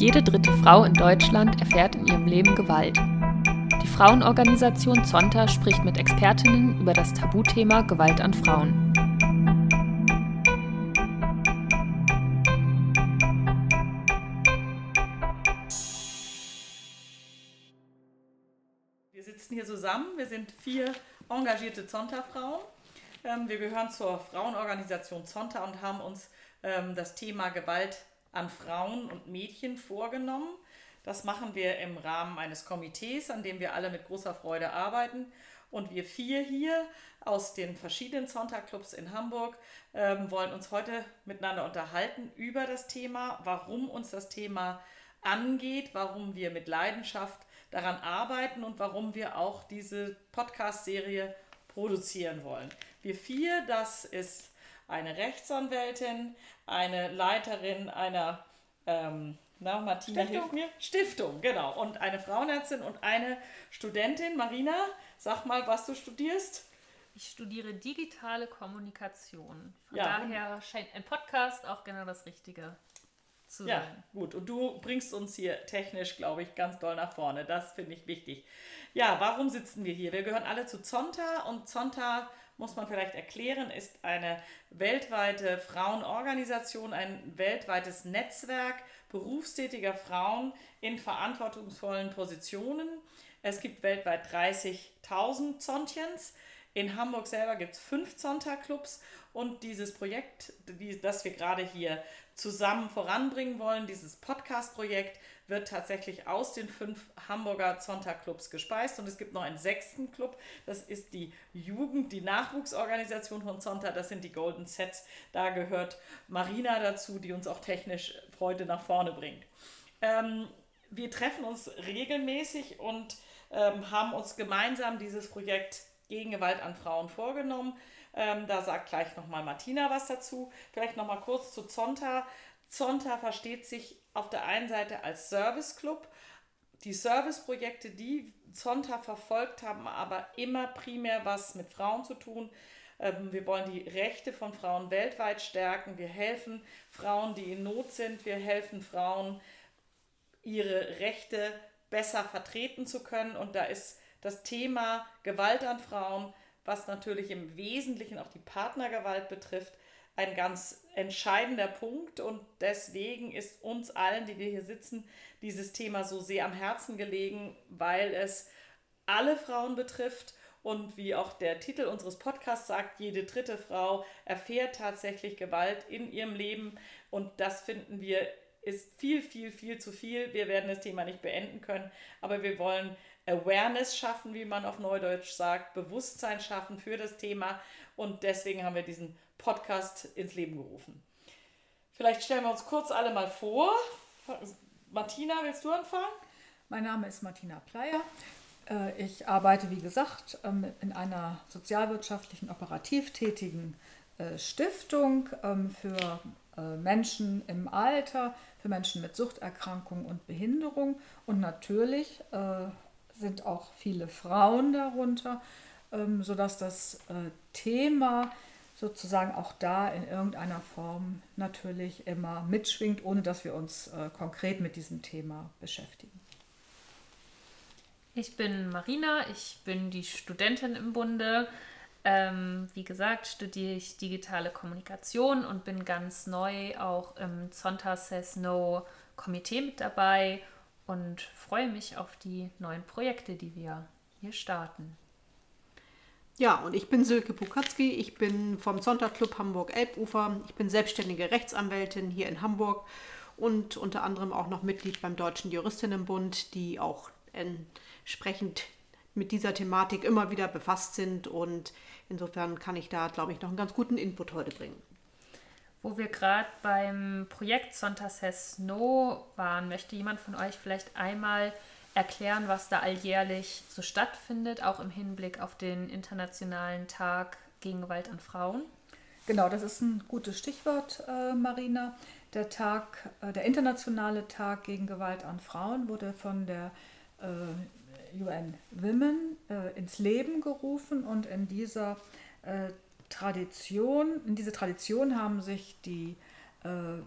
Jede dritte Frau in Deutschland erfährt in ihrem Leben Gewalt. Die Frauenorganisation Zonta spricht mit Expertinnen über das Tabuthema Gewalt an Frauen. Wir sitzen hier zusammen. Wir sind vier engagierte Zonta-Frauen. Ähm, wir gehören zur Frauenorganisation Zonta und haben uns ähm, das Thema Gewalt an Frauen und Mädchen vorgenommen. Das machen wir im Rahmen eines Komitees, an dem wir alle mit großer Freude arbeiten. Und wir vier hier aus den verschiedenen Sonntagclubs in Hamburg ähm, wollen uns heute miteinander unterhalten über das Thema, warum uns das Thema angeht, warum wir mit Leidenschaft daran arbeiten und warum wir auch diese Podcast-Serie produzieren wollen. Wir vier, das ist eine Rechtsanwältin, eine Leiterin einer, ähm, na, Martina Stiftung. hilft mir, Stiftung, genau, und eine Frauenärztin und eine Studentin. Marina, sag mal, was du studierst. Ich studiere digitale Kommunikation. Von Ja. daher scheint ein Podcast auch genau das Richtige zu Ja, sein. gut. Und du bringst uns hier technisch, glaube ich, ganz doll nach vorne. Das finde ich wichtig. Ja, warum sitzen wir hier? Wir gehören alle zu Zonta und Zonta, muss man vielleicht erklären, ist eine weltweite Frauenorganisation, ein weltweites Netzwerk berufstätiger Frauen in verantwortungsvollen Positionen. Es gibt weltweit 30.000 Zontchens. In Hamburg selber gibt es fünf Zonta-Clubs und dieses Projekt, die, das wir gerade hier zusammen voranbringen wollen, dieses Podcast-Projekt, wird tatsächlich aus den fünf Hamburger Zonta-Clubs gespeist und es gibt noch einen sechsten Club, das ist die Jugend, die Nachwuchsorganisation von Zonta, das sind die Golden Sets. Da gehört Marina dazu, die uns auch technisch heute nach vorne bringt. Ähm, wir treffen uns regelmäßig und ähm, haben uns gemeinsam dieses Projekt gegen Gewalt an Frauen vorgenommen. Ähm, da sagt gleich nochmal Martina was dazu. Vielleicht nochmal kurz zu Zonta. Zonta versteht sich auf der einen Seite als Serviceclub. Die Serviceprojekte, die Zonta verfolgt haben, aber immer primär was mit Frauen zu tun. Ähm, Wir wollen die Rechte von Frauen weltweit stärken. Wir helfen Frauen, die in Not sind. Wir helfen Frauen, ihre Rechte besser vertreten zu können. Und da ist das Thema Gewalt an Frauen, was natürlich im Wesentlichen auch die Partnergewalt betrifft, ein ganz entscheidender Punkt. Und deswegen ist uns allen, die wir hier sitzen, dieses Thema so sehr am Herzen gelegen, weil es alle Frauen betrifft. Und wie auch der Titel unseres Podcasts sagt, jede dritte Frau erfährt tatsächlich Gewalt in ihrem Leben. Und das finden wir ist viel, viel, viel zu viel. Wir werden das Thema nicht beenden können, aber wir wollen Awareness schaffen, wie man auf Neudeutsch sagt, Bewusstsein schaffen für das Thema. Und deswegen haben wir diesen Podcast ins Leben gerufen. Vielleicht stellen wir uns kurz alle mal vor. Martina, willst du anfangen? Mein Name ist Martina Pleier. Äh, Ich arbeite, wie gesagt, ähm, in einer sozialwirtschaftlichen, operativ tätigen äh, Stiftung ähm, für äh, Menschen im Alter, für Menschen mit Suchterkrankungen und Behinderung. Und natürlich sind auch viele Frauen darunter, ähm, sodass das äh, Thema sozusagen auch da in irgendeiner Form natürlich immer mitschwingt, ohne dass wir uns äh, konkret mit diesem Thema beschäftigen. Ich bin Marina, ich bin die Studentin im Bunde. Ähm, wie gesagt, studiere ich digitale Kommunikation und bin ganz neu auch im Zonta Says No Komitee mit dabei und freue mich auf die neuen Projekte, die wir hier starten. Ja, und ich bin Silke Bukatzki. Ich bin vom Sonntagclub Hamburg-Elbufer. Ich bin selbstständige Rechtsanwältin hier in Hamburg und unter anderem auch noch Mitglied beim Deutschen Juristinnenbund, die auch entsprechend mit dieser Thematik immer wieder befasst sind. Und insofern kann ich da, glaube ich, noch einen ganz guten Input heute bringen. Wo wir gerade beim Projekt Zonta Says No waren, möchte jemand von euch vielleicht einmal erklären, was da alljährlich so stattfindet, auch im Hinblick auf den Internationalen Tag gegen Gewalt an Frauen? Genau, das ist ein gutes Stichwort, äh, Marina. Der Tag, äh, der internationale Tag gegen Gewalt an Frauen wurde von der äh, UN Women äh, ins Leben gerufen und in dieser äh, Tradition, in diese Tradition haben sich die äh,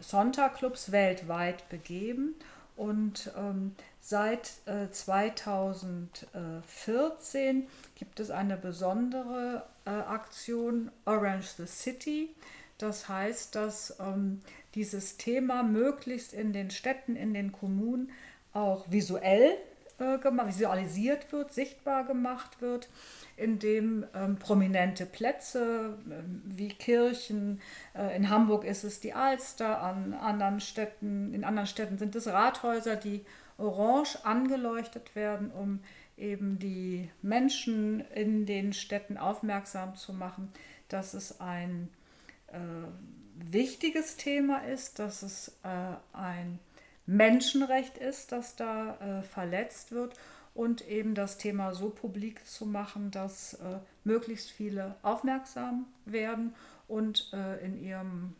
Zonta-Clubs weltweit begeben. Und ähm, seit äh, 2014 gibt es eine besondere äh, Aktion Orange the City. Das heißt, dass ähm, dieses Thema möglichst in den Städten, in den Kommunen auch visuell äh, visualisiert wird, sichtbar gemacht wird in dem ähm, prominente Plätze äh, wie Kirchen, äh, in Hamburg ist es die Alster, an anderen Städten, in anderen Städten sind es Rathäuser, die orange angeleuchtet werden, um eben die Menschen in den Städten aufmerksam zu machen, dass es ein äh, wichtiges Thema ist, dass es äh, ein Menschenrecht ist, das da äh, verletzt wird und eben das Thema so publik zu machen, dass äh, möglichst viele aufmerksam werden und äh, in ihrem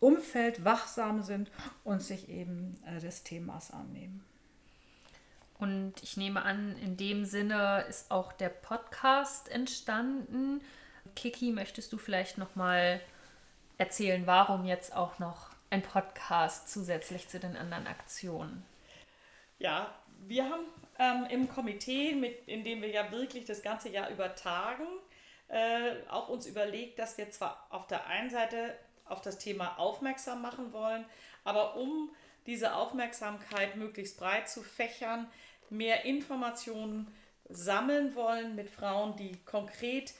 Umfeld wachsam sind und sich eben äh, des Themas annehmen. Und ich nehme an, in dem Sinne ist auch der Podcast entstanden. Kiki, möchtest du vielleicht noch mal erzählen, warum jetzt auch noch ein Podcast zusätzlich zu den anderen Aktionen? Ja, wir haben ähm, im Komitee, mit, in dem wir ja wirklich das ganze Jahr über tagen, äh, auch uns überlegt, dass wir zwar auf der einen Seite auf das Thema aufmerksam machen wollen, aber um diese Aufmerksamkeit möglichst breit zu fächern, mehr Informationen sammeln wollen mit Frauen, die konkret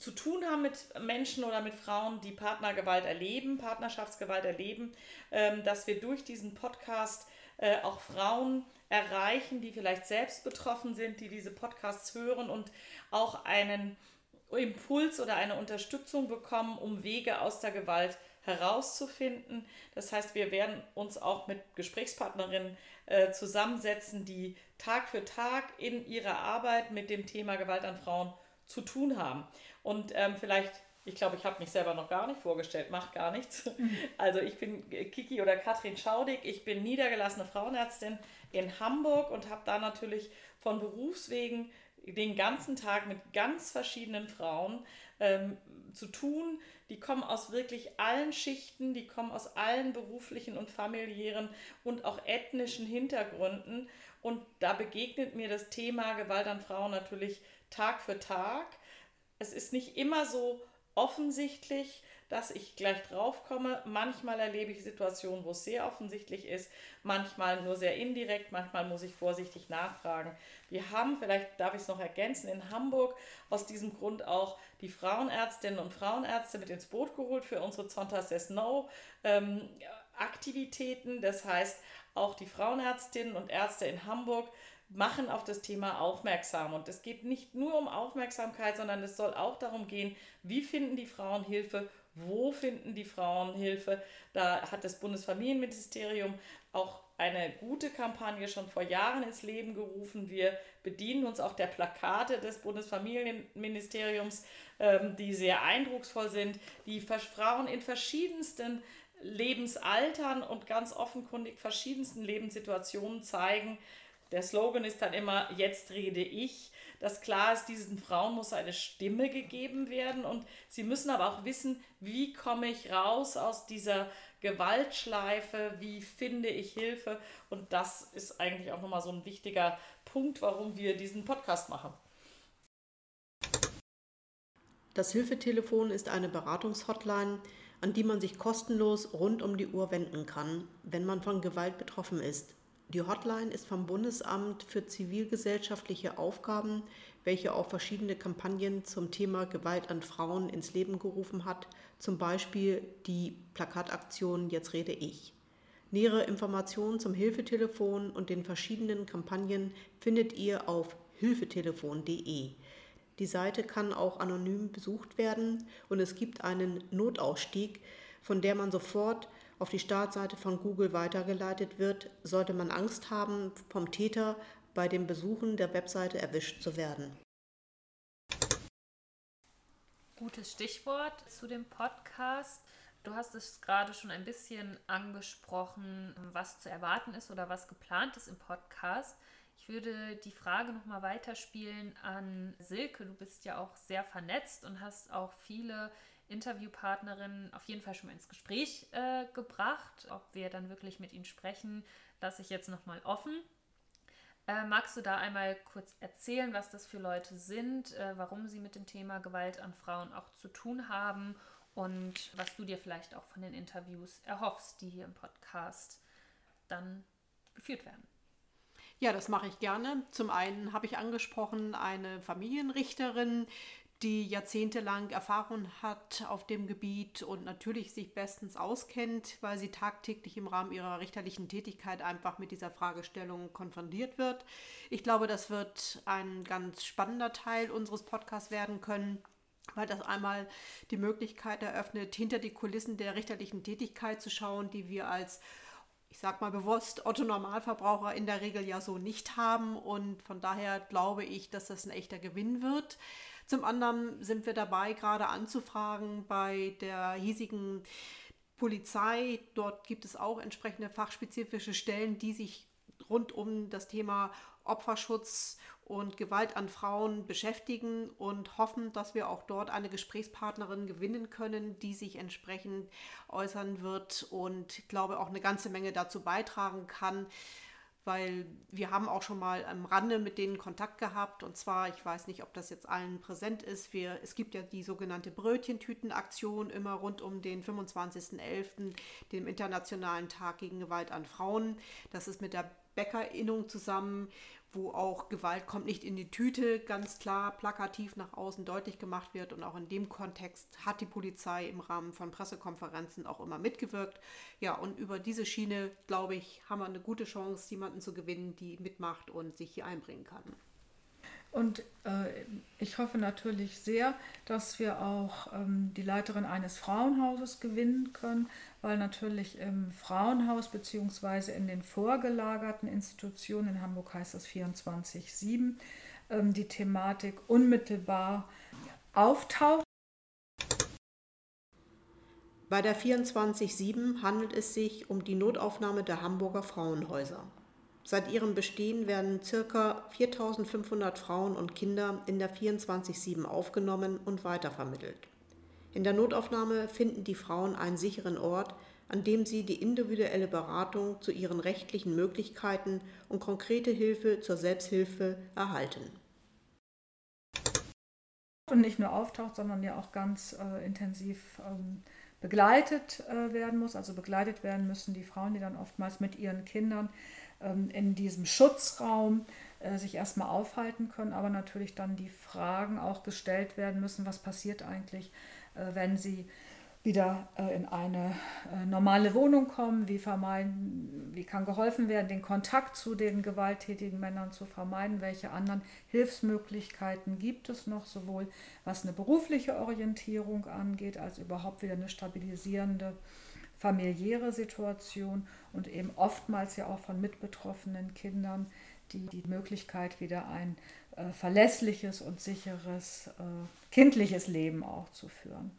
zu tun haben mit Menschen oder mit Frauen, die Partnergewalt erleben, Partnerschaftsgewalt erleben, ähm, dass wir durch diesen Podcast äh, auch Frauen erreichen, die vielleicht selbst betroffen sind, die diese Podcasts hören und auch einen Impuls oder eine Unterstützung bekommen, um Wege aus der Gewalt herauszufinden. Das heißt, wir werden uns auch mit Gesprächspartnerinnen äh, zusammensetzen, die Tag für Tag in ihrer Arbeit mit dem Thema Gewalt an Frauen zu tun haben. Und ähm, vielleicht ich glaube, ich habe mich selber noch gar nicht vorgestellt, macht gar nichts. Mhm. Also ich bin Kiki oder Katrin Schaudig, ich bin niedergelassene Frauenärztin in Hamburg und habe da natürlich von Berufswegen den ganzen Tag mit ganz verschiedenen Frauen ähm, zu tun. Die kommen aus wirklich allen Schichten, die kommen aus allen beruflichen und familiären und auch ethnischen Hintergründen. Und da begegnet mir das Thema Gewalt an Frauen natürlich Tag für Tag. Es ist nicht immer so offensichtlich, dass ich gleich drauf komme. Manchmal erlebe ich Situationen, wo es sehr offensichtlich ist, manchmal nur sehr indirekt, manchmal muss ich vorsichtig nachfragen. Wir haben, vielleicht darf ich es noch ergänzen, in Hamburg aus diesem Grund auch die Frauenärztinnen und Frauenärzte mit ins Boot geholt für unsere Zontas des No ähm, Aktivitäten. Das heißt, auch die Frauenärztinnen und Ärzte in Hamburg machen auf das Thema aufmerksam. Und es geht nicht nur um Aufmerksamkeit, sondern es soll auch darum gehen, wie finden die Frauen Hilfe, wo finden die Frauen Hilfe. Da hat das Bundesfamilienministerium auch eine gute Kampagne schon vor Jahren ins Leben gerufen. Wir bedienen uns auch der Plakate des Bundesfamilienministeriums, ähm, die sehr eindrucksvoll sind, die Frauen in verschiedensten Lebensaltern und ganz offenkundig verschiedensten Lebenssituationen zeigen, der Slogan ist dann immer, jetzt rede ich. Das klar ist, diesen Frauen muss eine Stimme gegeben werden und sie müssen aber auch wissen, wie komme ich raus aus dieser Gewaltschleife, wie finde ich Hilfe und das ist eigentlich auch nochmal so ein wichtiger Punkt, warum wir diesen Podcast machen. Das Hilfetelefon ist eine Beratungshotline, an die man sich kostenlos rund um die Uhr wenden kann, wenn man von Gewalt betroffen ist. Die Hotline ist vom Bundesamt für zivilgesellschaftliche Aufgaben, welche auch verschiedene Kampagnen zum Thema Gewalt an Frauen ins Leben gerufen hat, zum Beispiel die Plakataktion Jetzt rede ich. Nähere Informationen zum Hilfetelefon und den verschiedenen Kampagnen findet ihr auf hilfetelefon.de. Die Seite kann auch anonym besucht werden und es gibt einen Notausstieg, von der man sofort auf die Startseite von Google weitergeleitet wird, sollte man Angst haben, vom Täter bei dem Besuchen der Webseite erwischt zu werden. Gutes Stichwort zu dem Podcast. Du hast es gerade schon ein bisschen angesprochen, was zu erwarten ist oder was geplant ist im Podcast. Ich würde die Frage nochmal weiterspielen an Silke. Du bist ja auch sehr vernetzt und hast auch viele Interviewpartnerinnen auf jeden Fall schon mal ins Gespräch äh, gebracht. Ob wir dann wirklich mit ihnen sprechen, lasse ich jetzt nochmal offen. Äh, magst du da einmal kurz erzählen, was das für Leute sind, äh, warum sie mit dem Thema Gewalt an Frauen auch zu tun haben und was du dir vielleicht auch von den Interviews erhoffst, die hier im Podcast dann geführt werden? Ja, das mache ich gerne. Zum einen habe ich angesprochen eine Familienrichterin, die jahrzehntelang Erfahrung hat auf dem Gebiet und natürlich sich bestens auskennt, weil sie tagtäglich im Rahmen ihrer richterlichen Tätigkeit einfach mit dieser Fragestellung konfrontiert wird. Ich glaube, das wird ein ganz spannender Teil unseres Podcasts werden können weil das einmal die Möglichkeit eröffnet, hinter die Kulissen der richterlichen Tätigkeit zu schauen, die wir als ich sag mal bewusst, Otto Normalverbraucher in der Regel ja so nicht haben. Und von daher glaube ich, dass das ein echter Gewinn wird. Zum anderen sind wir dabei, gerade anzufragen bei der hiesigen Polizei. Dort gibt es auch entsprechende fachspezifische Stellen, die sich rund um das Thema Opferschutz und Gewalt an Frauen beschäftigen und hoffen, dass wir auch dort eine Gesprächspartnerin gewinnen können, die sich entsprechend äußern wird und glaube auch eine ganze Menge dazu beitragen kann, weil wir haben auch schon mal am Rande mit denen Kontakt gehabt und zwar, ich weiß nicht, ob das jetzt allen präsent ist, wir, es gibt ja die sogenannte Brötchentütenaktion immer rund um den 25.11., dem Internationalen Tag gegen Gewalt an Frauen. Das ist mit der Bäckerinnung zusammen wo auch Gewalt kommt nicht in die Tüte ganz klar plakativ nach außen deutlich gemacht wird. Und auch in dem Kontext hat die Polizei im Rahmen von Pressekonferenzen auch immer mitgewirkt. Ja, und über diese Schiene, glaube ich, haben wir eine gute Chance, jemanden zu gewinnen, die mitmacht und sich hier einbringen kann. Und äh, ich hoffe natürlich sehr, dass wir auch ähm, die Leiterin eines Frauenhauses gewinnen können, weil natürlich im Frauenhaus bzw. in den vorgelagerten Institutionen, in Hamburg heißt das 24-7, ähm, die Thematik unmittelbar auftaucht. Bei der 24-7 handelt es sich um die Notaufnahme der Hamburger Frauenhäuser. Seit ihrem Bestehen werden ca. 4500 Frauen und Kinder in der 24-7 aufgenommen und weitervermittelt. In der Notaufnahme finden die Frauen einen sicheren Ort, an dem sie die individuelle Beratung zu ihren rechtlichen Möglichkeiten und konkrete Hilfe zur Selbsthilfe erhalten. Und nicht nur auftaucht, sondern ja auch ganz äh, intensiv ähm, begleitet äh, werden muss. Also begleitet werden müssen die Frauen, die dann oftmals mit ihren Kindern in diesem Schutzraum äh, sich erstmal aufhalten können, aber natürlich dann die Fragen auch gestellt werden müssen, was passiert eigentlich, äh, wenn sie wieder äh, in eine normale Wohnung kommen, wie, vermeiden, wie kann geholfen werden, den Kontakt zu den gewalttätigen Männern zu vermeiden, welche anderen Hilfsmöglichkeiten gibt es noch, sowohl was eine berufliche Orientierung angeht, als überhaupt wieder eine stabilisierende familiäre Situation und eben oftmals ja auch von mitbetroffenen Kindern, die die Möglichkeit wieder ein äh, verlässliches und sicheres äh, kindliches Leben auch zu führen.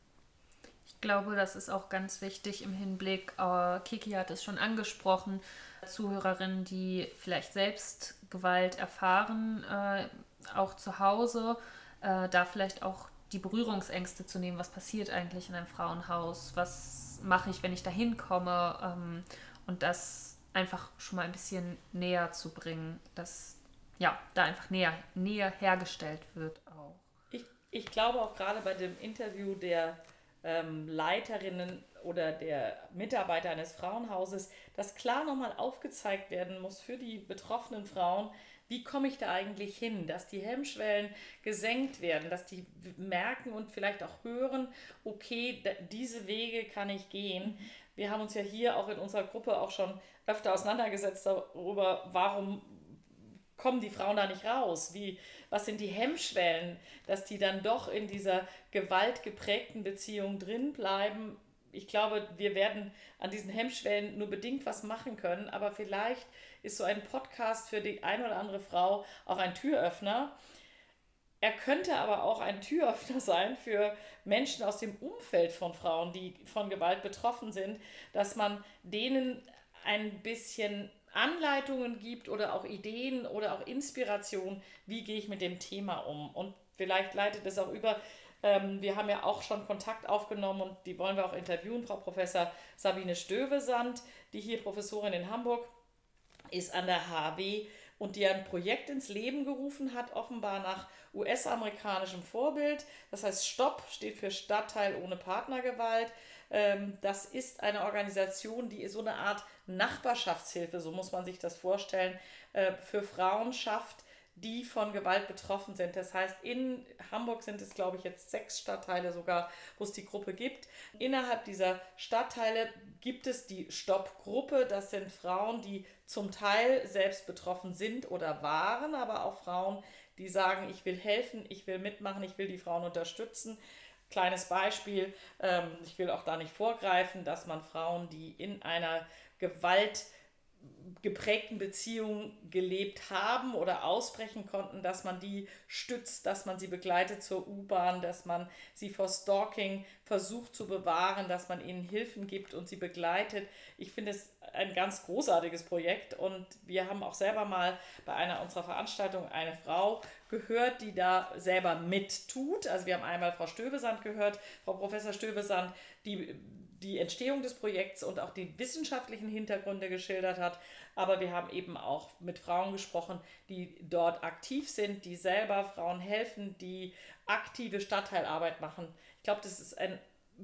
Ich glaube, das ist auch ganz wichtig im Hinblick, äh, Kiki hat es schon angesprochen, Zuhörerinnen, die vielleicht selbst Gewalt erfahren, äh, auch zu Hause, äh, da vielleicht auch die Berührungsängste zu nehmen, was passiert eigentlich in einem Frauenhaus, was mache ich, wenn ich da hinkomme ähm, und das einfach schon mal ein bisschen näher zu bringen, dass ja, da einfach näher, näher hergestellt wird auch. Ich, ich glaube auch gerade bei dem Interview der ähm, Leiterinnen oder der Mitarbeiter eines Frauenhauses, dass klar nochmal aufgezeigt werden muss für die betroffenen Frauen, wie komme ich da eigentlich hin, dass die Hemmschwellen gesenkt werden, dass die merken und vielleicht auch hören, okay, diese Wege kann ich gehen. Wir haben uns ja hier auch in unserer Gruppe auch schon öfter auseinandergesetzt darüber, warum kommen die Frauen da nicht raus? Wie, was sind die Hemmschwellen, dass die dann doch in dieser gewaltgeprägten Beziehung drin bleiben? Ich glaube, wir werden an diesen Hemmschwellen nur bedingt was machen können, aber vielleicht ist so ein Podcast für die eine oder andere Frau auch ein Türöffner. Er könnte aber auch ein Türöffner sein für Menschen aus dem Umfeld von Frauen, die von Gewalt betroffen sind, dass man denen ein bisschen Anleitungen gibt oder auch Ideen oder auch Inspiration, wie gehe ich mit dem Thema um. Und vielleicht leitet es auch über, Ähm, wir haben ja auch schon Kontakt aufgenommen und die wollen wir auch interviewen. Frau Professor Sabine Stövesand, die hier Professorin in Hamburg ist an der HW und die ein Projekt ins Leben gerufen hat, offenbar nach US-amerikanischem Vorbild. Das heißt, STOP steht für Stadtteil ohne Partnergewalt. Ähm, das ist eine Organisation, die so eine Art Nachbarschaftshilfe, so muss man sich das vorstellen, äh, für Frauen schafft, die von Gewalt betroffen sind. Das heißt, in Hamburg sind es, glaube ich, jetzt sechs Stadtteile sogar, wo es die Gruppe gibt. Innerhalb dieser Stadtteile gibt es die Stopp-Gruppe. Das sind Frauen, die zum Teil selbst betroffen sind oder waren, aber auch Frauen, die sagen, ich will helfen, ich will mitmachen, ich will die Frauen unterstützen. Kleines Beispiel, ähm, ich will auch da nicht vorgreifen, dass man Frauen, die in einer Gewalt geprägten Beziehungen gelebt haben oder ausbrechen konnten, dass man die stützt, dass man sie begleitet zur U-Bahn, dass man sie vor Stalking versucht zu bewahren, dass man ihnen Hilfen gibt und sie begleitet. Ich finde es ein ganz großartiges Projekt und wir haben auch selber mal bei einer unserer Veranstaltungen eine Frau gehört, die da selber mittut. Also wir haben einmal Frau Stövesand gehört, Frau Professor Stövesand, die die Entstehung des Projekts und auch die wissenschaftlichen Hintergründe geschildert hat. Aber wir haben eben auch mit Frauen gesprochen, die dort aktiv sind, die selber Frauen helfen, die aktive Stadtteilarbeit machen. Ich glaube, das ist ein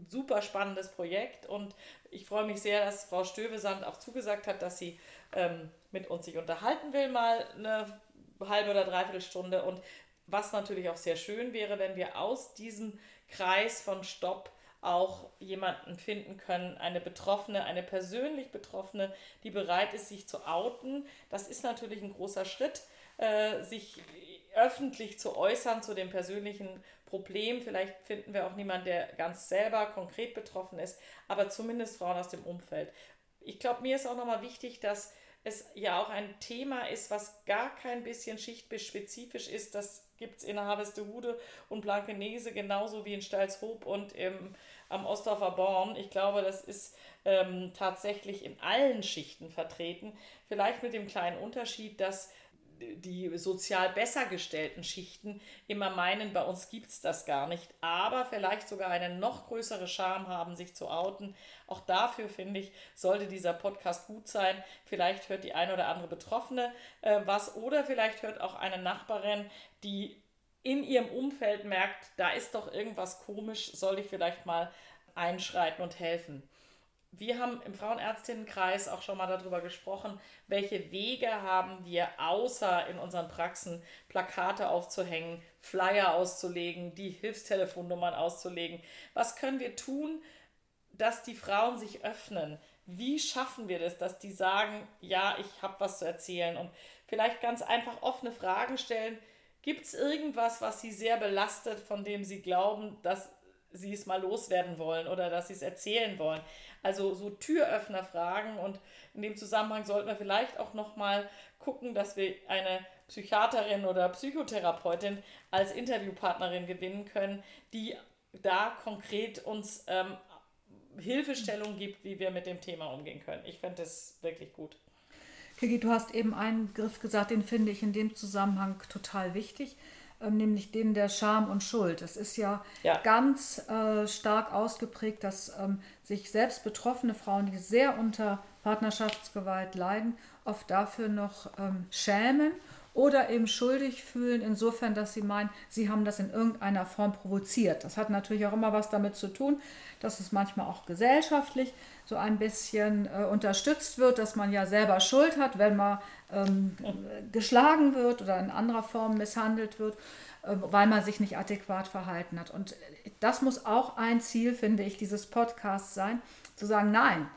super spannendes Projekt und ich freue mich sehr, dass Frau Stövesand auch zugesagt hat, dass sie ähm, mit uns sich unterhalten will, mal eine halbe oder dreiviertel Stunde. Und was natürlich auch sehr schön wäre, wenn wir aus diesem Kreis von Stopp auch jemanden finden können, eine Betroffene, eine persönlich Betroffene, die bereit ist, sich zu outen. Das ist natürlich ein großer Schritt, äh, sich öffentlich zu äußern zu dem persönlichen Problem. Vielleicht finden wir auch niemanden, der ganz selber konkret betroffen ist, aber zumindest Frauen aus dem Umfeld. Ich glaube, mir ist auch nochmal wichtig, dass es ja auch ein Thema ist, was gar kein bisschen schichtbespezifisch ist. Das gibt es in Harvestehude und Blankenese genauso wie in Stalshoop und im, am Ostdorfer Born. Ich glaube, das ist ähm, tatsächlich in allen Schichten vertreten. Vielleicht mit dem kleinen Unterschied, dass die sozial besser gestellten Schichten immer meinen, bei uns gibt es das gar nicht, aber vielleicht sogar eine noch größere Scham haben, sich zu outen. Auch dafür, finde ich, sollte dieser Podcast gut sein. Vielleicht hört die eine oder andere Betroffene äh, was oder vielleicht hört auch eine Nachbarin, die in ihrem Umfeld merkt, da ist doch irgendwas komisch, soll ich vielleicht mal einschreiten und helfen. Wir haben im Frauenärztinnenkreis auch schon mal darüber gesprochen, welche Wege haben wir, außer in unseren Praxen Plakate aufzuhängen, Flyer auszulegen, die Hilfstelefonnummern auszulegen. Was können wir tun, dass die Frauen sich öffnen? Wie schaffen wir das, dass die sagen, ja, ich habe was zu erzählen und vielleicht ganz einfach offene Fragen stellen. Gibt es irgendwas, was sie sehr belastet, von dem sie glauben, dass sie es mal loswerden wollen oder dass sie es erzählen wollen? Also so Türöffnerfragen und in dem Zusammenhang sollten wir vielleicht auch nochmal gucken, dass wir eine Psychiaterin oder Psychotherapeutin als Interviewpartnerin gewinnen können, die da konkret uns ähm, Hilfestellung gibt, wie wir mit dem Thema umgehen können. Ich finde das wirklich gut. Kiki, du hast eben einen Griff gesagt, den finde ich in dem Zusammenhang total wichtig. Ähm, nämlich den der Scham und Schuld. Es ist ja, ja. ganz äh, stark ausgeprägt, dass ähm, sich selbst betroffene Frauen, die sehr unter Partnerschaftsgewalt leiden, oft dafür noch ähm, schämen oder eben schuldig fühlen, insofern, dass sie meinen, sie haben das in irgendeiner Form provoziert. Das hat natürlich auch immer was damit zu tun, dass es manchmal auch gesellschaftlich so ein bisschen äh, unterstützt wird, dass man ja selber Schuld hat, wenn man ähm, geschlagen wird oder in anderer Form misshandelt wird, äh, weil man sich nicht adäquat verhalten hat. Und das muss auch ein Ziel, finde ich, dieses Podcasts sein, zu sagen, nein,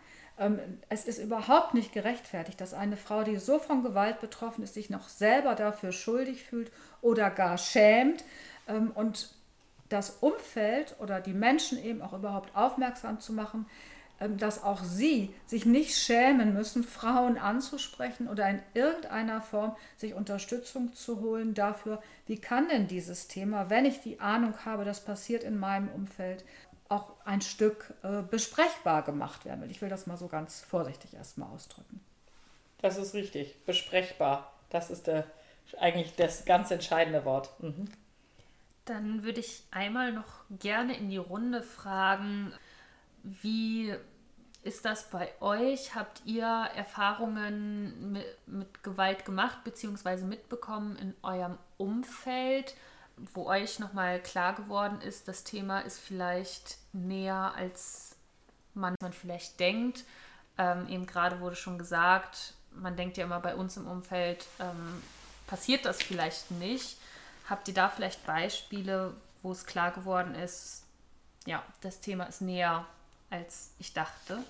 es ist überhaupt nicht gerechtfertigt, dass eine Frau, die so von Gewalt betroffen ist, sich noch selber dafür schuldig fühlt oder gar schämt ähm, und das Umfeld oder die Menschen eben auch überhaupt aufmerksam zu machen, ähm, dass auch sie sich nicht schämen müssen, Frauen anzusprechen oder in irgendeiner Form sich Unterstützung zu holen dafür, wie kann denn dieses Thema, wenn ich die Ahnung habe, das passiert in meinem Umfeld, auch ein Stück äh, besprechbar gemacht werden will. Ich will das mal so ganz vorsichtig erstmal ausdrücken. Das ist richtig, besprechbar. Das ist der, eigentlich das ganz entscheidende Wort. Mhm. Dann würde ich einmal noch gerne in die Runde fragen, wie ist das bei euch? Habt ihr Erfahrungen mit, mit Gewalt gemacht bzw. mitbekommen in eurem Umfeld, wo euch nochmal klar geworden ist, das Thema ist vielleicht näher, als man, man vielleicht denkt? Ähm, eben gerade wurde schon gesagt, man denkt ja immer bei uns im Umfeld, ähm, passiert das vielleicht nicht. Habt ihr da vielleicht Beispiele, wo es klar geworden ist, ja, das Thema ist näher als ich dachte?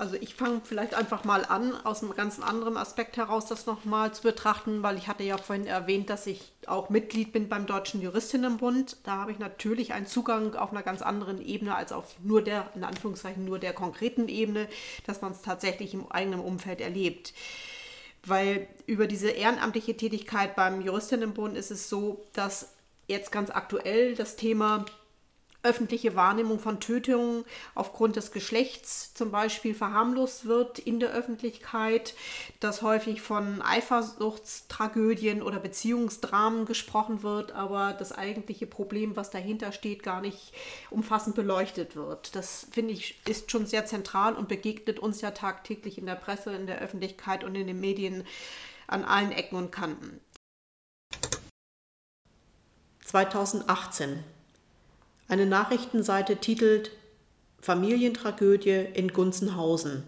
Also ich fange vielleicht einfach mal an, aus einem ganz anderen Aspekt heraus das nochmal zu betrachten, weil ich hatte ja vorhin erwähnt, dass ich auch Mitglied bin beim Deutschen Juristinnenbund. Da habe ich natürlich einen Zugang auf einer ganz anderen Ebene als auf nur der, in Anführungszeichen, nur der konkreten Ebene, dass man es tatsächlich im eigenen Umfeld erlebt. Weil über diese ehrenamtliche Tätigkeit beim Juristinnenbund ist es so, dass jetzt ganz aktuell das Thema öffentliche Wahrnehmung von Tötungen aufgrund des Geschlechts zum Beispiel verharmlost wird in der Öffentlichkeit, dass häufig von Eifersuchtstragödien oder Beziehungsdramen gesprochen wird, aber das eigentliche Problem, was dahinter steht, gar nicht umfassend beleuchtet wird. Das finde ich ist schon sehr zentral und begegnet uns ja tagtäglich in der Presse, in der Öffentlichkeit und in den Medien an allen Ecken und Kanten. 2018 eine Nachrichtenseite titelt Familientragödie in Gunzenhausen.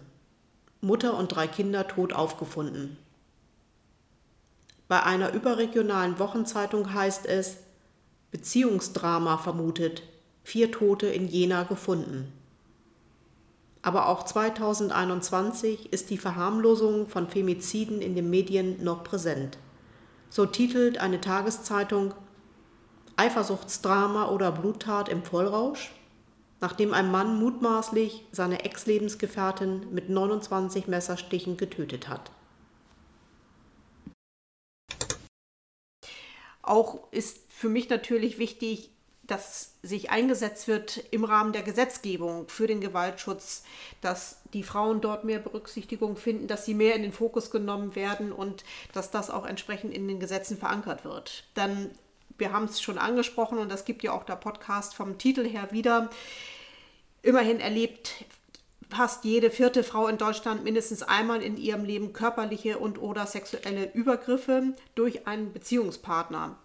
Mutter und drei Kinder tot aufgefunden. Bei einer überregionalen Wochenzeitung heißt es Beziehungsdrama vermutet, vier Tote in Jena gefunden. Aber auch 2021 ist die Verharmlosung von Femiziden in den Medien noch präsent. So titelt eine Tageszeitung Eifersuchtsdrama oder Bluttat im Vollrausch, nachdem ein Mann mutmaßlich seine Ex-Lebensgefährtin mit 29 Messerstichen getötet hat. Auch ist für mich natürlich wichtig, dass sich eingesetzt wird im Rahmen der Gesetzgebung für den Gewaltschutz, dass die Frauen dort mehr Berücksichtigung finden, dass sie mehr in den Fokus genommen werden und dass das auch entsprechend in den Gesetzen verankert wird. Dann wir haben es schon angesprochen und das gibt ja auch der Podcast vom Titel her wieder. Immerhin erlebt fast jede vierte Frau in Deutschland mindestens einmal in ihrem Leben körperliche und oder sexuelle Übergriffe durch einen Beziehungspartner.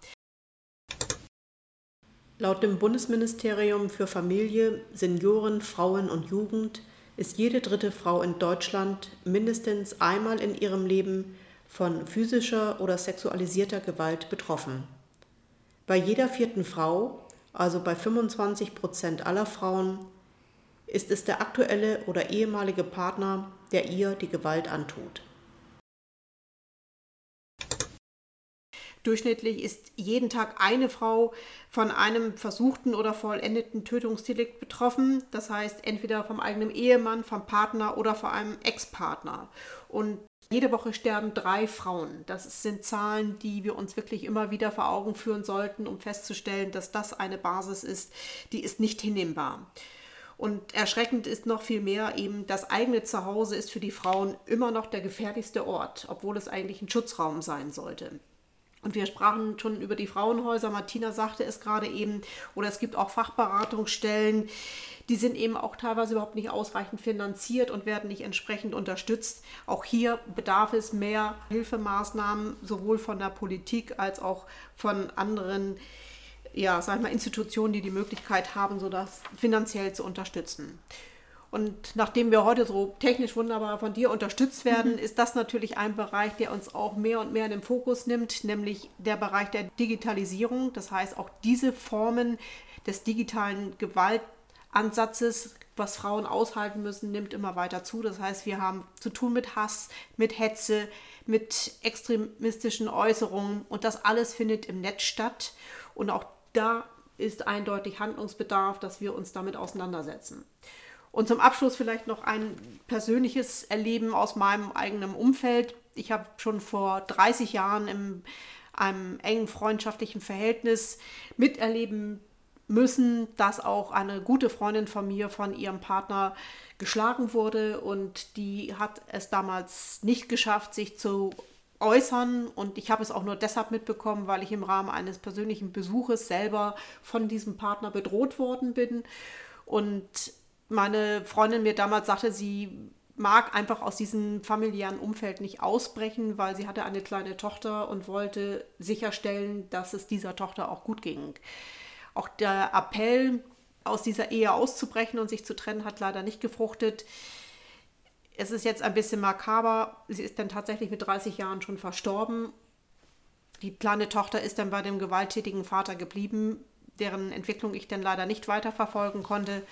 Laut dem Bundesministerium für Familie, Senioren, Frauen und Jugend ist jede dritte Frau in Deutschland mindestens einmal in ihrem Leben von physischer oder sexualisierter Gewalt betroffen. Bei jeder vierten Frau, also bei 25 Prozent aller Frauen, ist es der aktuelle oder ehemalige Partner, der ihr die Gewalt antut. Durchschnittlich ist jeden Tag eine Frau von einem versuchten oder vollendeten Tötungsdelikt betroffen. Das heißt, entweder vom eigenen Ehemann, vom Partner oder von einem Ex-Partner. Und jede Woche sterben drei Frauen. Das sind Zahlen, die wir uns wirklich immer wieder vor Augen führen sollten, um festzustellen, dass das eine Basis ist, die ist nicht hinnehmbar. Und erschreckend ist noch viel mehr eben, das eigene Zuhause ist für die Frauen immer noch der gefährlichste Ort, obwohl es eigentlich ein Schutzraum sein sollte. Und wir sprachen schon über die Frauenhäuser. Martina sagte es gerade eben. Oder es gibt auch Fachberatungsstellen, die sind eben auch teilweise überhaupt nicht ausreichend finanziert und werden nicht entsprechend unterstützt. Auch hier bedarf es mehr Hilfemaßnahmen, sowohl von der Politik als auch von anderen ja, sag mal, Institutionen, die die Möglichkeit haben, so das finanziell zu unterstützen. Und nachdem wir heute so technisch wunderbar von dir unterstützt werden, mhm. ist das natürlich ein Bereich, der uns auch mehr und mehr in den Fokus nimmt, nämlich der Bereich der Digitalisierung. Das heißt, auch diese Formen des digitalen Gewaltansatzes, was Frauen aushalten müssen, nimmt immer weiter zu. Das heißt, wir haben zu tun mit Hass, mit Hetze, mit extremistischen Äußerungen und das alles findet im Netz statt. Und auch da ist eindeutig Handlungsbedarf, dass wir uns damit auseinandersetzen. Und zum Abschluss vielleicht noch ein persönliches Erleben aus meinem eigenen Umfeld. Ich habe schon vor 30 Jahren in einem engen freundschaftlichen Verhältnis miterleben müssen, dass auch eine gute Freundin von mir von ihrem Partner geschlagen wurde. Und die hat es damals nicht geschafft, sich zu äußern. Und ich habe es auch nur deshalb mitbekommen, weil ich im Rahmen eines persönlichen Besuches selber von diesem Partner bedroht worden bin. Und meine Freundin mir damals sagte, sie mag einfach aus diesem familiären Umfeld nicht ausbrechen, weil sie hatte eine kleine Tochter und wollte sicherstellen, dass es dieser Tochter auch gut ging. Auch der Appell, aus dieser Ehe auszubrechen und sich zu trennen, hat leider nicht gefruchtet. Es ist jetzt ein bisschen makaber. Sie ist dann tatsächlich mit 30 Jahren schon verstorben. Die kleine Tochter ist dann bei dem gewalttätigen Vater geblieben, deren Entwicklung ich dann leider nicht weiterverfolgen konnte.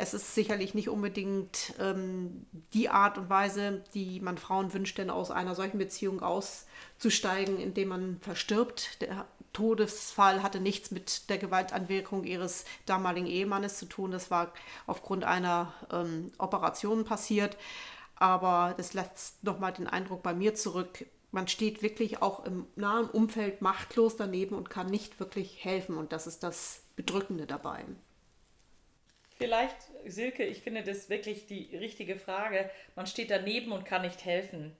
Es ist sicherlich nicht unbedingt ähm, die Art und Weise, die man Frauen wünscht, denn aus einer solchen Beziehung auszusteigen, indem man verstirbt. Der Todesfall hatte nichts mit der Gewaltanwirkung ihres damaligen Ehemannes zu tun. Das war aufgrund einer ähm, Operation passiert. Aber das lässt nochmal den Eindruck bei mir zurück. Man steht wirklich auch im nahen Umfeld machtlos daneben und kann nicht wirklich helfen. Und das ist das Bedrückende dabei. Vielleicht, Silke, ich finde das wirklich die richtige Frage. Man steht daneben und kann nicht helfen.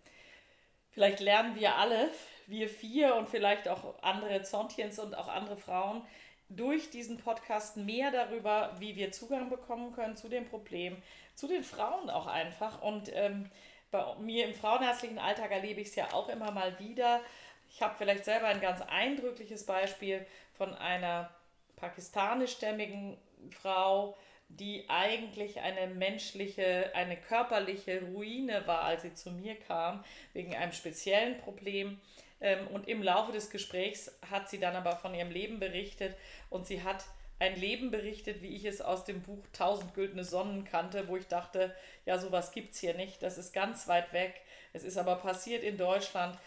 Vielleicht lernen wir alle, wir vier und vielleicht auch andere Zontiens und auch andere Frauen, durch diesen Podcast mehr darüber, wie wir Zugang bekommen können zu dem Problem, zu den Frauen auch einfach. Und ähm, bei mir im frauenärztlichen Alltag erlebe ich es ja auch immer mal wieder. Ich habe vielleicht selber ein ganz eindrückliches Beispiel von einer pakistanischstämmigen Frau, die eigentlich eine menschliche, eine körperliche Ruine war, als sie zu mir kam, wegen einem speziellen Problem. Ähm, und im Laufe des Gesprächs hat sie dann aber von ihrem Leben berichtet und sie hat ein Leben berichtet, wie ich es aus dem Buch Tausend güldene Sonnen kannte, wo ich dachte, ja, sowas es hier nicht, das ist ganz weit weg. Es ist aber passiert in Deutschland.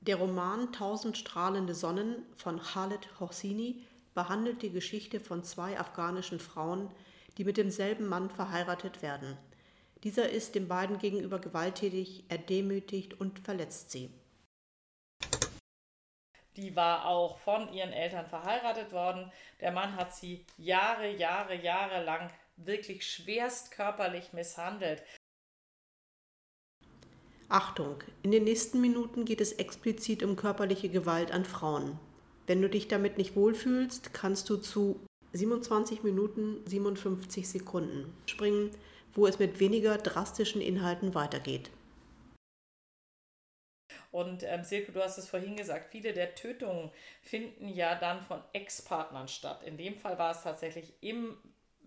Der Roman Tausend strahlende Sonnen von Khaled Hosseini behandelt die Geschichte von zwei afghanischen Frauen, die mit demselben Mann verheiratet werden. Dieser ist den beiden gegenüber gewalttätig, er demütigt und verletzt sie. Die war auch von ihren Eltern verheiratet worden. Der Mann hat sie Jahre, Jahre, Jahre lang wirklich schwerst körperlich misshandelt. Achtung, in den nächsten Minuten geht es explizit um körperliche Gewalt an Frauen. Wenn du dich damit nicht wohlfühlst, kannst du zu 27 Minuten 57 Sekunden springen, wo es mit weniger drastischen Inhalten weitergeht. Und ähm, Silke, du hast es vorhin gesagt, viele der Tötungen finden ja dann von Ex-Partnern statt. In dem Fall war es tatsächlich im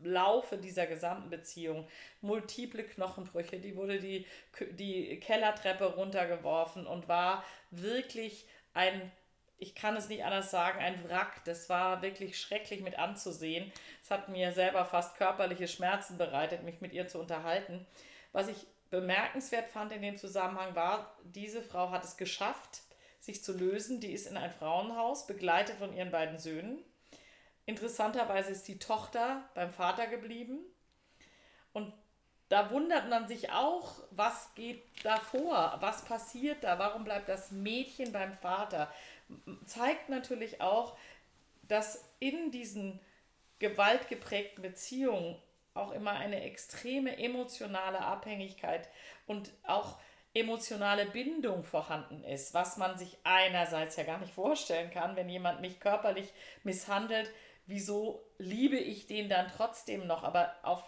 Laufe dieser gesamten Beziehung multiple Knochenbrüche. Die wurde die, die Kellertreppe runtergeworfen und war wirklich ein ich kann es nicht anders sagen, ein Wrack. Das war wirklich schrecklich mit anzusehen. Es hat mir selber fast körperliche Schmerzen bereitet, mich mit ihr zu unterhalten. Was ich bemerkenswert fand in dem Zusammenhang war, diese Frau hat es geschafft, sich zu lösen. Die ist in ein Frauenhaus, begleitet von ihren beiden Söhnen. Interessanterweise ist die Tochter beim Vater geblieben. Und da wundert man sich auch, was geht da vor? Was passiert da? Warum bleibt das Mädchen beim Vater? zeigt natürlich auch, dass in diesen gewaltgeprägten Beziehungen auch immer eine extreme emotionale Abhängigkeit und auch emotionale Bindung vorhanden ist, was man sich einerseits ja gar nicht vorstellen kann, wenn jemand mich körperlich misshandelt, wieso liebe ich den dann trotzdem noch, aber auf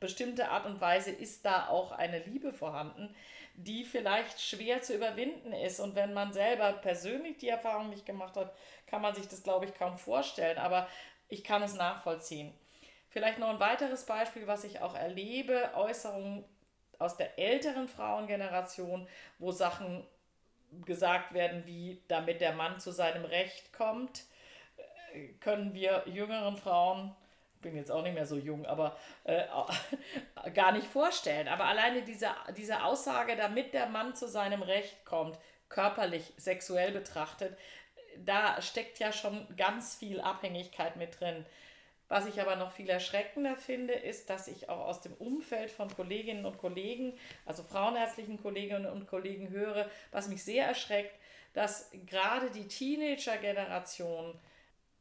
bestimmte Art und Weise ist da auch eine Liebe vorhanden, die vielleicht schwer zu überwinden ist. Und wenn man selber persönlich die Erfahrung nicht gemacht hat, kann man sich das, glaube ich, kaum vorstellen. Aber ich kann es nachvollziehen. Vielleicht noch ein weiteres Beispiel, was ich auch erlebe, Äußerungen aus der älteren Frauengeneration, wo Sachen gesagt werden, wie damit der Mann zu seinem Recht kommt, äh, können wir jüngeren Frauen bin jetzt auch nicht mehr so jung, aber äh, gar nicht vorstellen. Aber alleine diese, diese Aussage, damit der Mann zu seinem Recht kommt, körperlich, sexuell betrachtet, da steckt ja schon ganz viel Abhängigkeit mit drin. Was ich aber noch viel erschreckender finde, ist, dass ich auch aus dem Umfeld von Kolleginnen und Kollegen, also frauenärztlichen Kolleginnen und Kollegen höre, was mich sehr erschreckt, dass gerade die Teenager-Generation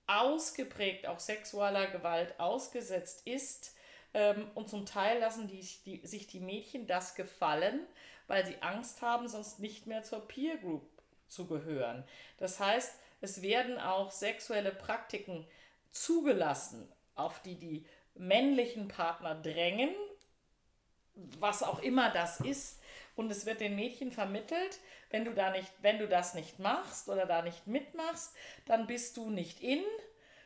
ausgeprägt auch sexueller Gewalt ausgesetzt ist, Ähm, und zum Teil lassen die, die, sich die Mädchen das gefallen, weil sie Angst haben, sonst nicht mehr zur Peer Group zu gehören. Das heißt, es werden auch sexuelle Praktiken zugelassen, auf die die männlichen Partner drängen, was auch immer das ist. Und es wird den Mädchen vermittelt, wenn du da nicht, wenn du das nicht machst oder da nicht mitmachst, dann bist du nicht in,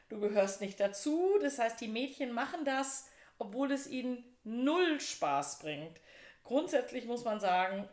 du gehörst nicht dazu. Das heißt, die Mädchen machen das, obwohl es ihnen null Spaß bringt. Grundsätzlich muss man sagen,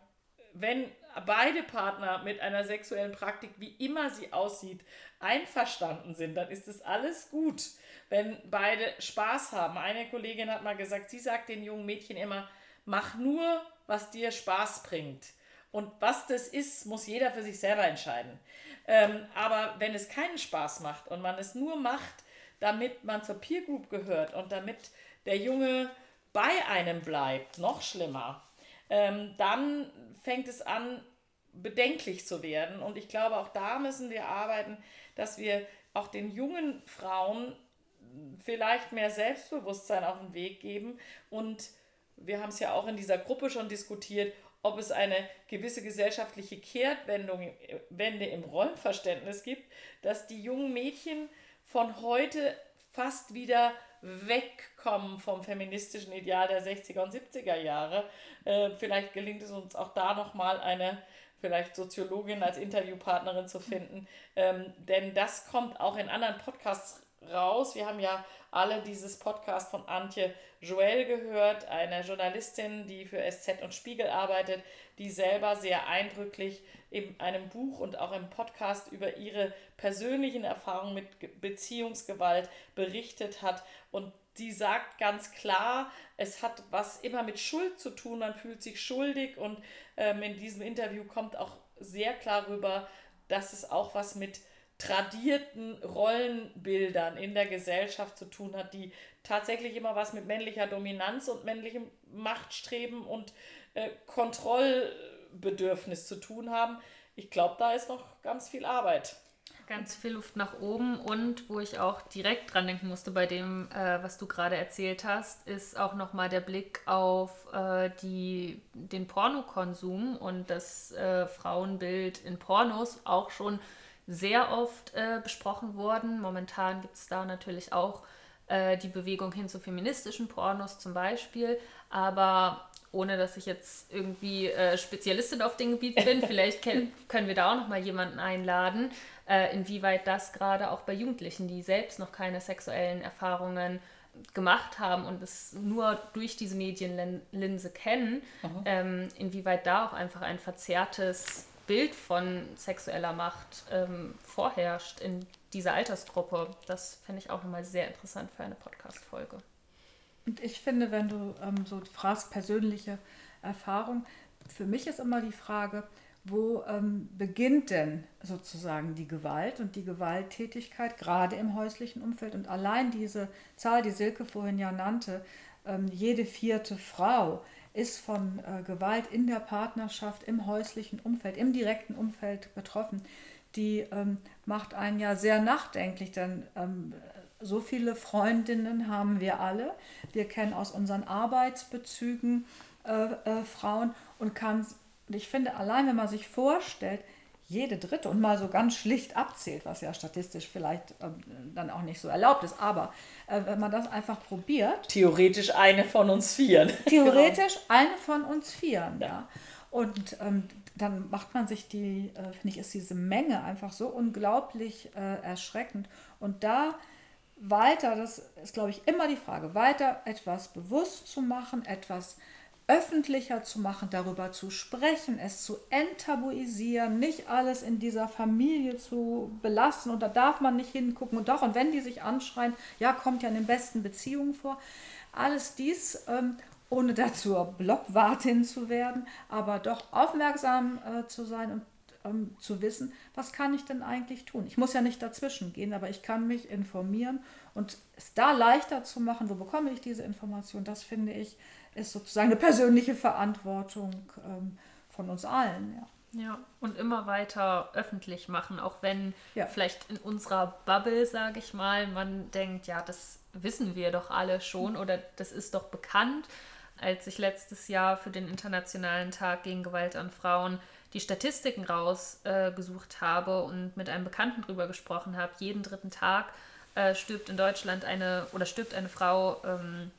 wenn beide Partner mit einer sexuellen Praktik, wie immer sie aussieht, einverstanden sind, dann ist es alles gut, wenn beide Spaß haben. Eine Kollegin hat mal gesagt, sie sagt den jungen Mädchen immer, mach nur, was dir Spaß bringt. Und was das ist, muss jeder für sich selber entscheiden. Ähm, aber wenn es keinen Spaß macht und man es nur macht, damit man zur Peer Group gehört und damit der Junge bei einem bleibt, noch schlimmer, ähm, dann fängt es an, bedenklich zu werden. Und ich glaube, auch da müssen wir arbeiten, dass wir auch den jungen Frauen vielleicht mehr Selbstbewusstsein auf den Weg geben. Und wir haben es ja auch in dieser Gruppe schon diskutiert, ob es eine gewisse gesellschaftliche Kehrtwendung Wende im Rollenverständnis gibt, dass die jungen Mädchen von heute fast wieder wegkommen vom feministischen Ideal der 60er und 70er Jahre. Äh, vielleicht gelingt es uns auch da nochmal eine vielleicht Soziologin als Interviewpartnerin zu finden, ähm, denn das kommt auch in anderen Podcasts raus. Wir haben ja alle dieses Podcast von Antje Joel gehört, eine Journalistin, die für SZ und Spiegel arbeitet, die selber sehr eindrücklich in einem Buch und auch im Podcast über ihre persönlichen Erfahrungen mit Beziehungsgewalt berichtet hat. Und sie sagt ganz klar, es hat was immer mit Schuld zu tun, man fühlt sich schuldig und ähm, in diesem Interview kommt auch sehr klar rüber, dass es auch was mit tradierten Rollenbildern in der Gesellschaft zu tun hat, die tatsächlich immer was mit männlicher Dominanz und männlichem Machtstreben und äh, Kontrollbedürfnis zu tun haben. Ich glaube, da ist noch ganz viel Arbeit. Ganz viel Luft nach oben und wo ich auch direkt dran denken musste bei dem, äh, was du gerade erzählt hast, ist auch nochmal der Blick auf äh, die, den Pornokonsum und das äh, Frauenbild in Pornos auch schon sehr oft äh, besprochen worden. Momentan gibt es da natürlich auch äh, die Bewegung hin zu feministischen Pornos zum Beispiel, aber ohne dass ich jetzt irgendwie äh, Spezialistin auf dem Gebiet bin, vielleicht können wir da auch noch mal jemanden einladen, äh, inwieweit das gerade auch bei Jugendlichen, die selbst noch keine sexuellen Erfahrungen gemacht haben und es nur durch diese Medienlinse kennen, ähm, inwieweit da auch einfach ein verzerrtes Bild von sexueller Macht ähm, vorherrscht in dieser Altersgruppe. Das fände ich auch nochmal sehr interessant für eine Podcast-Folge. Und ich finde, wenn du ähm, so fragst, persönliche Erfahrung, für mich ist immer die Frage, wo ähm, beginnt denn sozusagen die Gewalt und die Gewalttätigkeit, gerade im häuslichen Umfeld? Und allein diese Zahl, die Silke vorhin ja nannte, ähm, jede vierte Frau ist von äh, Gewalt in der Partnerschaft, im häuslichen Umfeld, im direkten Umfeld betroffen, die ähm, macht einen ja sehr nachdenklich, denn ähm, so viele Freundinnen haben wir alle. Wir kennen aus unseren Arbeitsbezügen äh, äh, Frauen und kann, ich finde, allein wenn man sich vorstellt, jede dritte und mal so ganz schlicht abzählt, was ja statistisch vielleicht äh, dann auch nicht so erlaubt ist, aber äh, wenn man das einfach probiert. Theoretisch eine von uns vier. Theoretisch genau. eine von uns vier, ja. ja. Und ähm, dann macht man sich die, äh, finde ich, ist diese Menge einfach so unglaublich äh, erschreckend. Und da weiter, das ist, glaube ich, immer die Frage, weiter etwas bewusst zu machen, etwas öffentlicher zu machen, darüber zu sprechen, es zu enttabuisieren, nicht alles in dieser Familie zu belassen. Und da darf man nicht hingucken. Und doch, und wenn die sich anschreien, ja, kommt ja in den besten Beziehungen vor, alles dies, ähm, ohne dazu Blockwartin zu werden, aber doch aufmerksam äh, zu sein und ähm, zu wissen, was kann ich denn eigentlich tun. Ich muss ja nicht dazwischen gehen, aber ich kann mich informieren und es da leichter zu machen, wo bekomme ich diese Information, das finde ich, ist sozusagen eine persönliche Verantwortung ähm, von uns allen. Ja. Ja, und immer weiter öffentlich machen, auch wenn ja. vielleicht in unserer Bubble, sage ich mal, man denkt, ja, das wissen wir doch alle schon oder das ist doch bekannt. Als ich letztes Jahr für den Internationalen Tag gegen Gewalt an Frauen die Statistiken rausgesucht äh, habe und mit einem Bekannten drüber gesprochen habe, jeden dritten Tag äh, stirbt in Deutschland eine oder stirbt eine Frau ähm,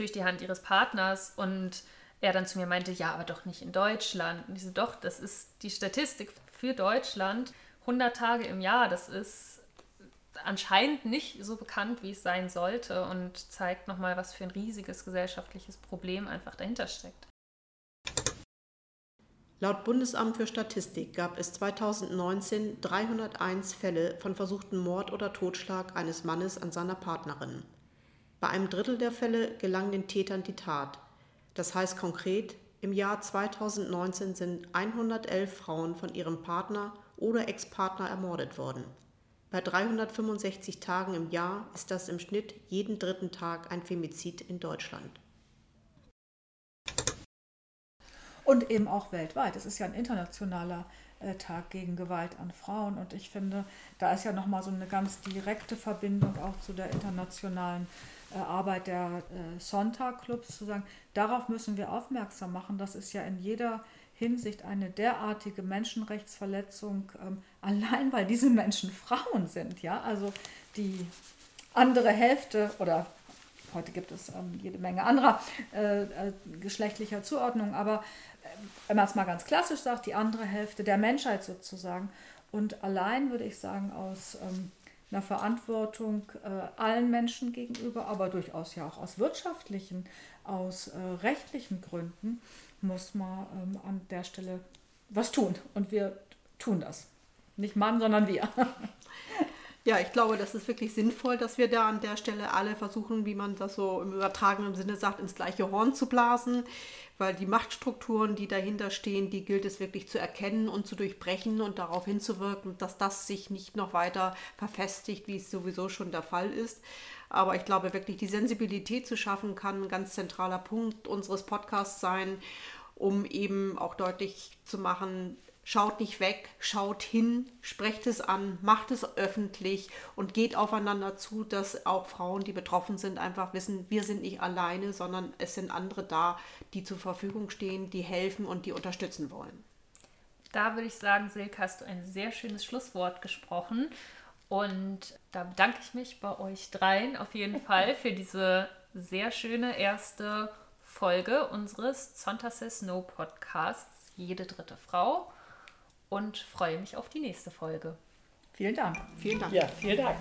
durch die Hand ihres Partners und er dann zu mir meinte, ja, aber doch nicht in Deutschland. Und ich so, doch, das ist die Statistik für Deutschland. 100 Tage im Jahr, das ist anscheinend nicht so bekannt, wie es sein sollte und zeigt nochmal, was für ein riesiges gesellschaftliches Problem einfach dahinter steckt. Laut Bundesamt für Statistik gab es 2019 301 Fälle von versuchten Mord oder Totschlag eines Mannes an seiner Partnerin. Bei einem Drittel der Fälle gelang den Tätern die Tat. Das heißt konkret, im Jahr 2019 sind 111 Frauen von ihrem Partner oder Ex-Partner ermordet worden. Bei 365 Tagen im Jahr ist das im Schnitt jeden dritten Tag ein Femizid in Deutschland. Und eben auch weltweit. Es ist ja ein internationaler äh, Tag gegen Gewalt an Frauen. Und ich finde, da ist ja nochmal so eine ganz direkte Verbindung auch zu der internationalen äh, Arbeit der äh, Sonntag-Clubs zu sagen, darauf müssen wir aufmerksam machen. Das ist ja in jeder Hinsicht eine derartige Menschenrechtsverletzung, ähm, allein weil diese Menschen Frauen sind. Ja, also die andere Hälfte oder heute gibt es ähm, jede Menge anderer äh, äh, geschlechtlicher Zuordnung, aber äh, wenn man es mal ganz klassisch sagt, die andere Hälfte der Menschheit sozusagen. Und allein würde ich sagen, aus ähm, einer Verantwortung äh, allen Menschen gegenüber, aber durchaus ja auch aus wirtschaftlichen, aus äh, rechtlichen Gründen muss man ähm, an der Stelle was tun. Und wir tun das. Nicht Mann, sondern wir. Ja, ich glaube, das ist wirklich sinnvoll, dass wir da an der Stelle alle versuchen, wie man das so im übertragenen Sinne sagt, ins gleiche Horn zu blasen, weil die Machtstrukturen, die dahinter stehen, die gilt es wirklich zu erkennen und zu durchbrechen und darauf hinzuwirken, dass das sich nicht noch weiter verfestigt, wie es sowieso schon der Fall ist. Aber ich glaube wirklich, die Sensibilität zu schaffen, kann ein ganz zentraler Punkt unseres Podcasts sein, um eben auch deutlich zu machen, Schaut nicht weg, schaut hin, sprecht es an, macht es öffentlich und geht aufeinander zu, dass auch Frauen, die betroffen sind, einfach wissen, wir sind nicht alleine, sondern es sind andere da, die zur Verfügung stehen, die helfen und die unterstützen wollen. Da würde ich sagen, Silke, hast du ein sehr schönes Schlusswort gesprochen. Und da bedanke ich mich bei euch dreien auf jeden Fall für diese sehr schöne erste Folge unseres Zonta Says No Podcasts, Jede dritte Frau und freue mich auf die nächste Folge. Vielen Dank. Vielen Dank. Ja, vielen Dank.